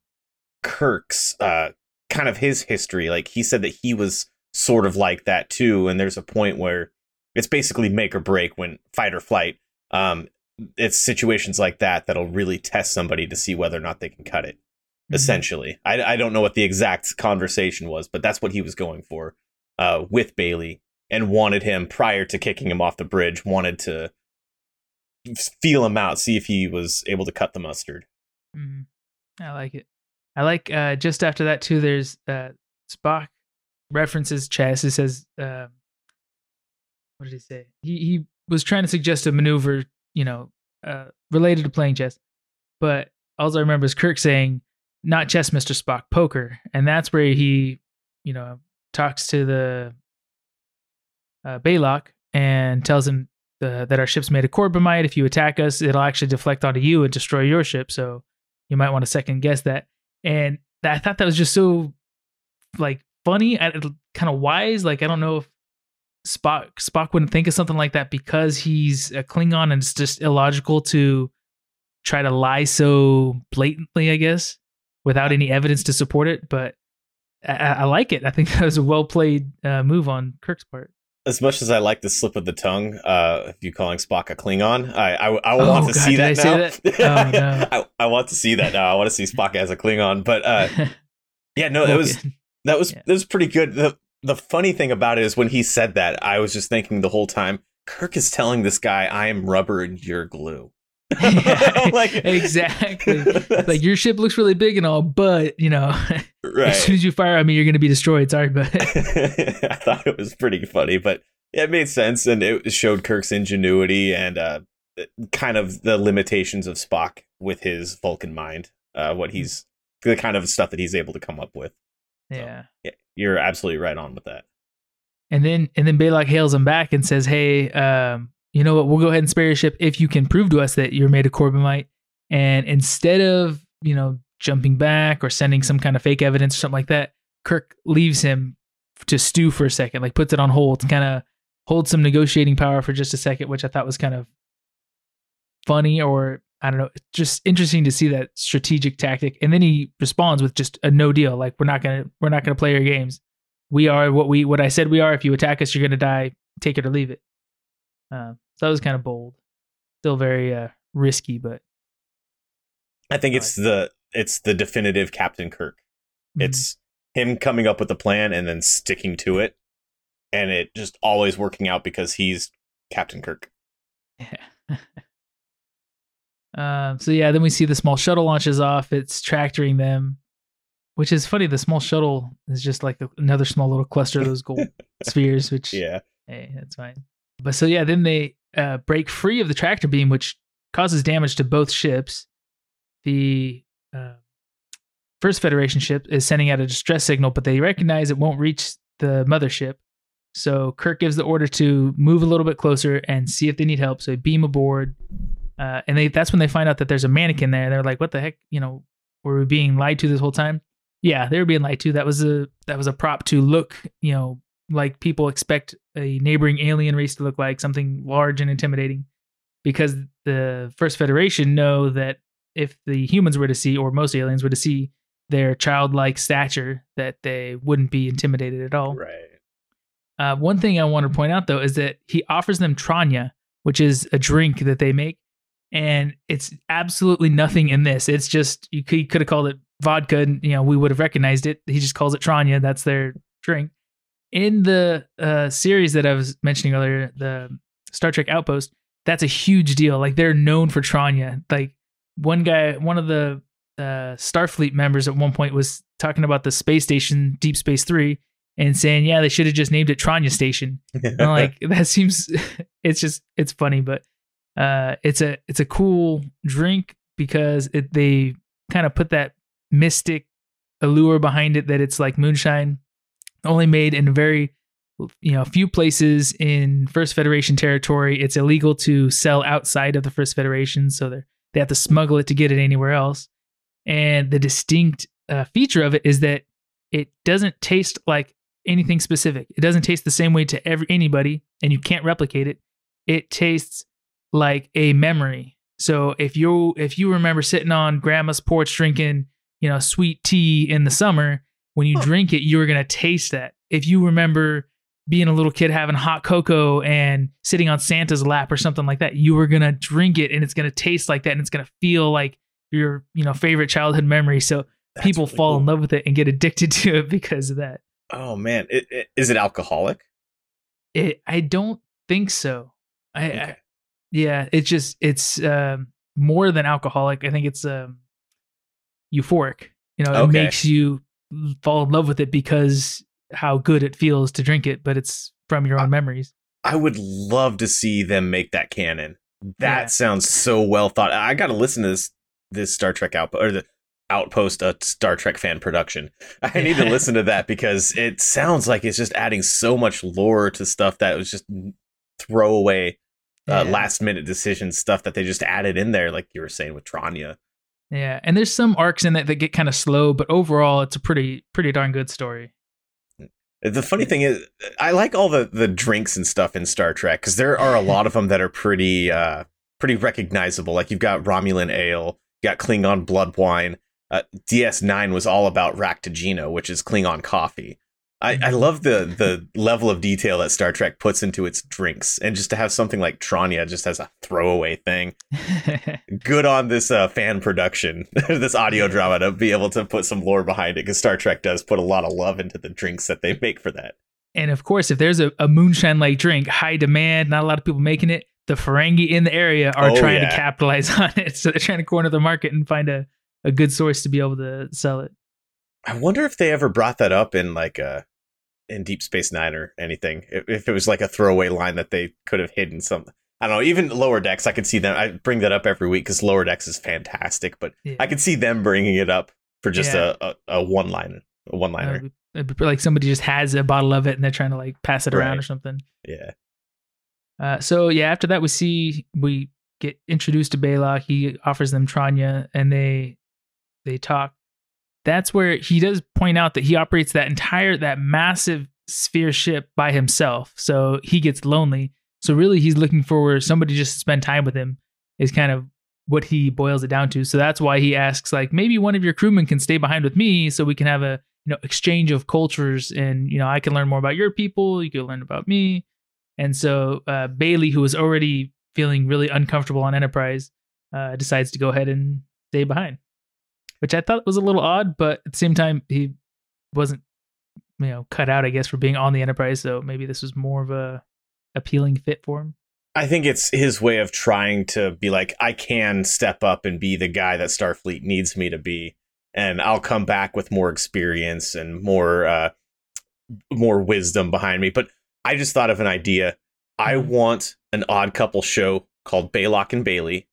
Kirk's uh, kind of his history. Like he said that he was sort of like that too. And there's a point where it's basically make or break when fight or flight. Um, it's situations like that that'll really test somebody to see whether or not they can cut it. Mhm. Essentially, I, I don't know what the exact conversation was, but that's what he was going for uh, with Bailey and wanted him prior to kicking him off the bridge. Wanted to feel him out, see if he was able to cut the mustard. Mm-hmm. I like it. I like uh, just after that too. There's uh, Spock references chess. It says, uh, "What did he say?" He he was trying to suggest a maneuver, you know, uh, related to playing chess. But all I remember is Kirk saying, "Not chess, Mister Spock, poker," and that's where he, you know, talks to the uh, Balok and tells him uh, that our ship's made of corbomite. If you attack us, it'll actually deflect onto you and destroy your ship. So you might want to second guess that. And I thought that was just so like funny, and kind of wise. Like I don't know if Spock Spock wouldn't think of something like that because he's a Klingon and it's just illogical to try to lie so blatantly. I guess without any evidence to support it, but I, I like it. I think that was a well played uh, move on Kirk's part. as much as I like the slip of the tongue, uh, if you calling Spock a Klingon, I I, I Oh, want to God, see that I now. that? Oh, no. I, I want to see that now. I want to see Spock as a Klingon. But uh, yeah, no, it was that was Yeah. that was pretty good. The the funny thing about it is when he said that, I was just thinking the whole time, Kirk is telling this guy, "I am rubber and you're glue." Like- exactly. Like your ship looks really big and all, but you know, as soon as you fire on me, you're going to be destroyed. Sorry, but I thought it was pretty funny, but it made sense and it showed Kirk's ingenuity and uh, kind of the limitations of Spock with his Vulcan mind. Uh, what he's the kind of stuff that he's able to come up with. yeah. Yeah, you're absolutely right on with that. And then and then Balok hails him back and says, "Hey, um, you know what? We'll go ahead and spare your ship if you can prove to us that you're made of Corbomite." And instead of you know jumping back or sending some kind of fake evidence or something like that, Kirk leaves him to stew for a second, like puts it on hold, kind of holds some negotiating power for just a second, which I thought was kind of funny or I don't know, just interesting to see that strategic tactic. And then he responds with just a no deal, like we're not gonna we're not gonna play your games we are what we what I said we are. If you attack us, you're gonna die. Take it or leave it. Uh, so that was kind of bold, still very uh, risky, but I think it's the it's the definitive Captain Kirk. Mhm. It's him coming up with the plan and then sticking to it, and it just always working out because he's Captain Kirk. Yeah. um, so yeah, then we see the small shuttle launches off. It's tractoring them, which is funny. The small shuttle is just like a, another small little cluster of those gold spheres, which Yeah, hey, that's fine. But so yeah, then they uh, break free of the tractor beam, which causes damage to both ships. The uh, first Federation ship is sending out a distress signal, but they recognize it won't reach the mothership. So Kirk gives the order to move a little bit closer and see if they need help. So they beam aboard, uh, and they that's when they find out that there's a mannequin there. They're like, "What the heck? You know, were we being lied to this whole time?" Yeah, they were being lied to. That was a that was a prop to look, you know, like people expect a neighboring alien race to look like something large and intimidating, because the First Federation know that if the humans were to see, or most aliens were to see their childlike stature, that they wouldn't be intimidated at all. right. Uh, one thing I want to point out though is that he offers them Tranya, which is a drink that they make, and it's absolutely nothing in this. It's just you could, you could have called it vodka, and you know we would have recognized it. He just calls it Tranya. That's their drink. In the uh, series that I was mentioning earlier, the Star Trek Outpost, that's a huge deal. Like they're known for Tranya. Like one guy, one of the uh, Starfleet members at one point was talking about the space station Deep Space Three and saying, yeah, they should have just named it Tranya Station. And I'm like that seems, it's just it's funny, but uh, it's a it's a cool drink because it they kind of put that mystic allure behind it that it's like moonshine, only made in very you know few places in First Federation territory. It's illegal to sell outside of the First Federation, so they they have to smuggle it to get it anywhere else. And the distinct uh, feature of it is that it doesn't taste like anything specific. It doesn't taste the same way to every anybody, and you can't replicate it. It tastes like a memory. So if you if you remember sitting on grandma's porch drinking, you know, sweet tea in the summer, when you Huh. drink it, you are gonna taste that. If you remember being a little kid having hot cocoa and sitting on Santa's lap or something like that, you are gonna drink it and it's gonna taste like that and it's gonna feel like your you know favorite childhood memory. So That's people really fall in love with it and get addicted to it because of that. Oh man, it, it, is it alcoholic? It, I don't think so. I, I yeah, it's just it's um, more than alcoholic. I think it's um, euphoric. You know, it Okay. makes you fall in love with it because how good it feels to drink it, but it's from your own Uh, memories. I would love to see them make that canon. That Yeah. sounds so well thought. I got to listen to this this Star Trek outpost or the outpost a Star Trek fan production. I need to listen to that because it sounds like it's just adding so much lore to stuff that was just throwaway uh, Yeah. last minute decision stuff that they just added in there, like you were saying with Tranya. Yeah, and there's some arcs in it that get kind of slow, but overall, it's a pretty pretty darn good story. The funny thing is, I like all the the drinks and stuff in Star Trek because there are a lot of them that are pretty uh pretty recognizable. Like you've got Romulan ale, you got Klingon blood wine. Uh, DS9 was all about Raktajino, which is Klingon coffee. I, I love the the level of detail that Star Trek puts into its drinks, and just to have something like Tranya just as a throwaway thing. Good on this uh, fan production, this audio drama to be able to put some lore behind it, because Star Trek does put a lot of love into the drinks that they make for that. and of course, if there's a, a moonshine like drink, high demand, not a lot of people making it, the Ferengi in the area are Oh, trying yeah. to capitalize on it. So they're trying to corner the market and find a, a good source to be able to sell it. I wonder if they ever brought that up in like a in Deep Space Nine or anything. If, if it was like a throwaway line that they could have hidden something. I don't know. Even Lower Decks, I could see them. I bring that up every week because Lower Decks is fantastic, but Yeah. I could see them bringing it up for just Yeah. a, a, one line, a one liner. Uh, like somebody just has a bottle of it and they're trying to like pass it around or something. yeah. Uh, so yeah, after that we see we get introduced to Balok. He offers them Tranya, and they they talk. That's where he does point out that he operates that entire that massive sphere ship by himself. So he gets lonely. So really, he's looking for somebody just to spend time with him. Is kind of what he boils it down to. So that's why he asks like maybe one of your crewmen can stay behind with me so we can have a you know exchange of cultures and you know I can learn more about your people, you can learn about me. And so uh, Bailey, who was already feeling really uncomfortable on Enterprise, uh, decides to go ahead and stay behind, which I thought was a little odd, but at the same time, he wasn't, you know, cut out, I guess, for being on the Enterprise. So maybe this was more of a appealing fit for him. I think it's his way of trying to be like, I can step up and be the guy that Starfleet needs me to be, and I'll come back with more experience and more uh, more wisdom behind me. But I just thought of an idea. I Mhm. want an odd couple show called Balok and Bailey.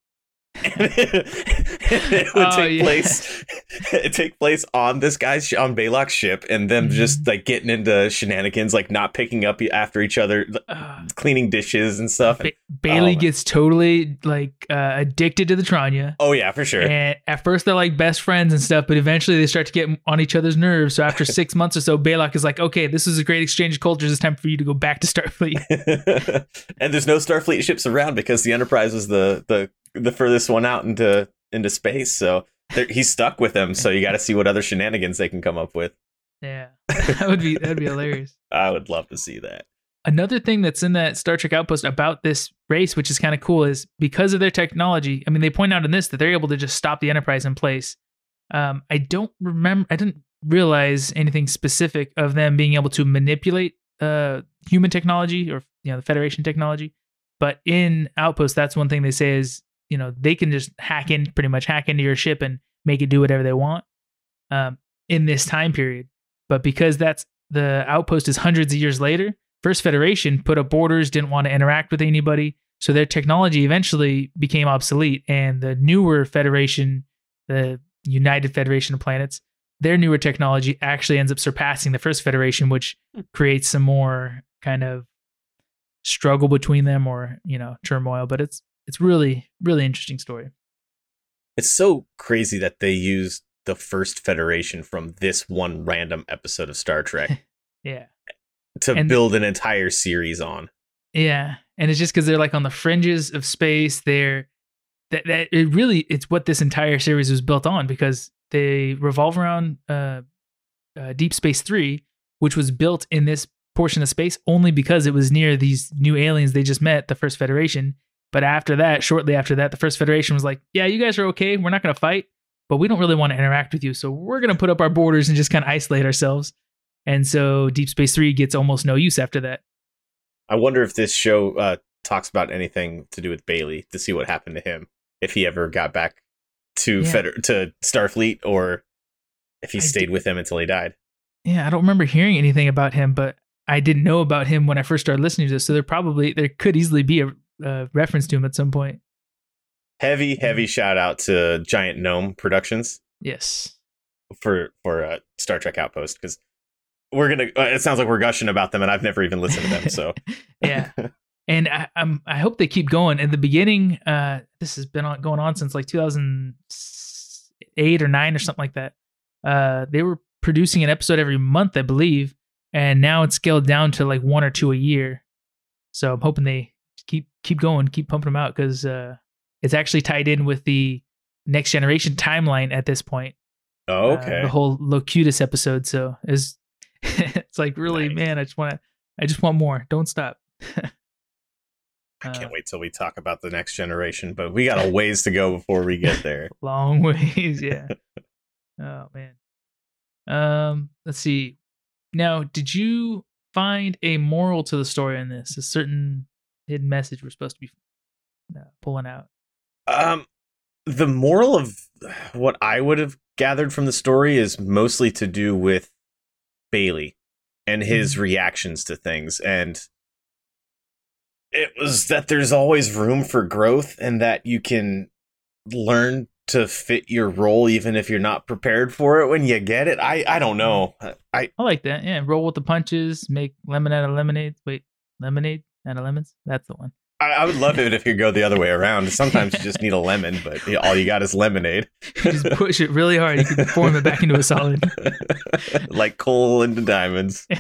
It would Oh, take yeah. place it take place on this guy's on Balok's ship and them Mhm. just like getting into shenanigans like not picking up after each other Uh, cleaning dishes and stuff ba- Bailey Oh. gets totally like uh, addicted to the Tranya. oh yeah for sure And at first they're like best friends and stuff, but eventually they start to get on each other's nerves. So after six months or so, Balok is like, okay, this is a great exchange of cultures. It's time for you to go back to Starfleet. and there's no Starfleet ships around because the Enterprise was the the the furthest one out into into space. So he's stuck with them. So you got to see what other shenanigans they can come up with. yeah, that would be that would be hilarious. I would love to see that. Another thing that's in that Star Trek Outpost about this race, which is kind of cool, is because of their technology. I mean, they point out in this that they're able to just stop the Enterprise in place. Um, I don't remember. I didn't realize anything specific of them being able to manipulate uh, human technology or you know the Federation technology. But in Outpost, that's one thing they say is you know they can just hack in, pretty much hack into your ship and make it do whatever they want um, in this time period. But because that's the Outpost is hundreds of years later, First Federation put up borders, didn't want to interact with anybody. So their technology eventually became obsolete. And the newer Federation, the United Federation of Planets, their newer technology actually ends up surpassing the First Federation, which creates some more kind of struggle between them or, you know, turmoil. But it's it's really, really interesting story. It's so crazy that they used the first Federation from this one random episode of Star Trek Yeah. to And- build an entire series on. Yeah, and it's just because they're like on the fringes of space. They're that that it really it's what this entire series was built on because they revolve around uh, uh, Deep Space Three, which was built in this portion of space only because it was near these new aliens they just met, the First Federation. But after that, shortly after that, the First Federation was like, "Yeah, you guys are okay. We're not going to fight, but we don't really want to interact with you, so we're going to put up our borders and just kind of isolate ourselves." And so Deep Space Three gets almost no use after that. I wonder if this show uh, talks about anything to do with Bailey to see what happened to him, if he ever got back to Yeah. Feder- to Starfleet, or if he I stayed did- with them until he died. Yeah, I don't remember hearing anything about him, but I didn't know about him when I first started listening to this. So there probably there could easily be a uh, reference to him at some point. Heavy, heavy shout out to Giant Gnome Productions Yes. for for uh, Star Trek Outpost because we're gonna. Uh, it sounds like we're gushing about them, and I've never even listened to them. So Yeah. and I, I'm I hope they keep going. In the beginning, uh, this has been on, going on since like 2008 or nine or something like that. Uh, they were producing an episode every month, I believe, and now it's scaled down to like one or two a year. So I'm hoping they keep keep going, keep pumping them out because uh, it's actually tied in with the next generation timeline at this point. oh, uh, okay. the whole Locutus episode. So is it's like really, Nice. man. I just want to. I just want more. Don't stop. I Uh, can't wait till we talk about the next generation, but we got a ways to go before we get there. long ways yeah oh man um let's see now did you find a moral to the story in this a certain hidden message we're supposed to be uh, pulling out. Um, the moral of what I would have gathered from the story is mostly to do with Bailey and his reactions to things, and it was that there's always room for growth, and that you can learn to fit your role even if you're not prepared for it when you get it. I I don't know. I i like that. Yeah roll with the punches make lemonade out of lemonade wait lemonade out a lemons that's the one I, I would love it if you go the other way around. Sometimes you just need a lemon, but all you got is lemonade. you just push it really hard you can form it back into a solid like coal into diamonds.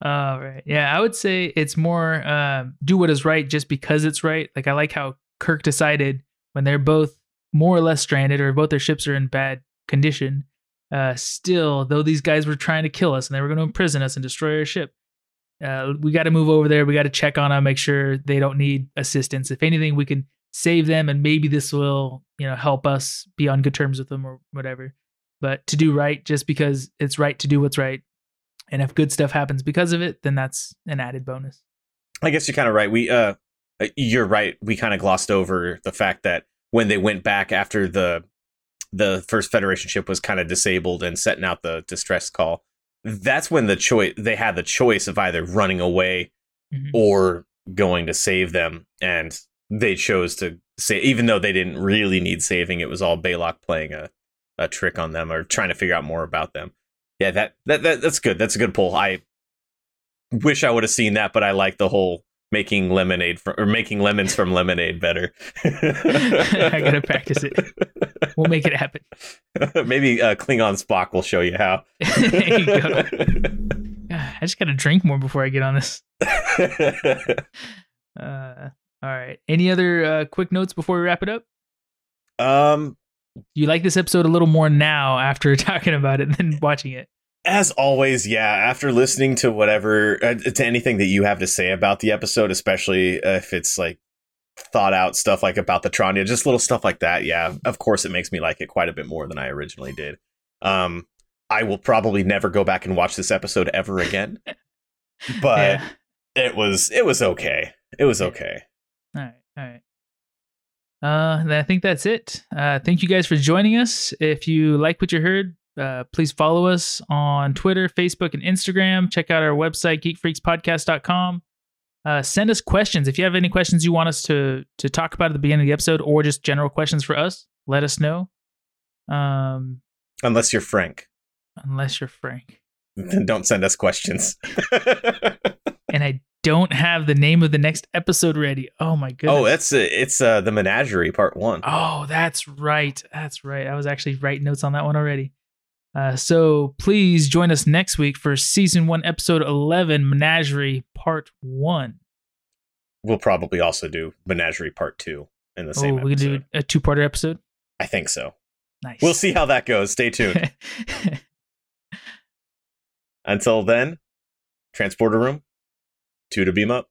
All right. Yeah, I would say it's more um, do what is right just because it's right. Like I like how Kirk decided when they're both more or less stranded or both their ships are in bad condition. Uh, still, though these guys were trying to kill us and they were going to imprison us and destroy our ship, uh, we got to move over there. We got to check on them, make sure they don't need assistance. If anything, we can save them, and maybe this will, you know, help us be on good terms with them or whatever. But to do right, just because it's right to do what's right, and if good stuff happens because of it, then that's an added bonus. I guess you're kind of right. We uh, you're right. We kind of glossed over the fact that when they went back after the the first Federation ship was kind of disabled and setting out the distress call, that's when the choice they had the choice of either running away Mhm. or going to save them, and they chose to say, even though they didn't really need saving, it was all Balok playing a a trick on them or trying to figure out more about them. Yeah, that that, that that's good. That's a good pull. I wish I would have seen that, but I like the whole making lemonade from or making lemons from lemonade better. I gotta practice it. We'll make it happen. Maybe uh, Klingon Spock will show you how. there you go. I just gotta drink more before I get on this. Uh, all right. Any other uh, quick notes before we wrap it up? um, You like this episode a little more now after talking about it than watching it. As always, yeah. After listening to whatever uh, to anything that you have to say about the episode, especially if it's like thought out stuff like about the Tranya, just little stuff like that. Yeah, of course, it makes me like it quite a bit more than I originally did. Um, I will probably never go back and watch this episode ever again. But yeah. it was it was okay. It was okay. All right. All right. Uh, then I think that's it. Uh, thank you guys for joining us. If you like what you heard, uh, please follow us on Twitter, Facebook, and Instagram. Check out our website, geekfreakspodcast.com. Uh, send us questions. If you have any questions you want us to to talk about at the beginning of the episode or just general questions for us, let us know. Um, Unless you're Frank, unless you're Frank. then don't send us questions. And I don't have the name of the next episode ready. Oh my goodness. oh, that's uh, it's uh, the Menagerie Part One. Oh, that's right. That's right. I was actually writing notes on that one already. Uh, so please join us next week for season one, episode 11, Menagerie Part One. We'll probably also do Menagerie Part Two in the Oh, same we can episode. do a two parter episode. I think so. Nice. We'll see how that goes. Stay tuned. Until then, transporter room, two to beam up.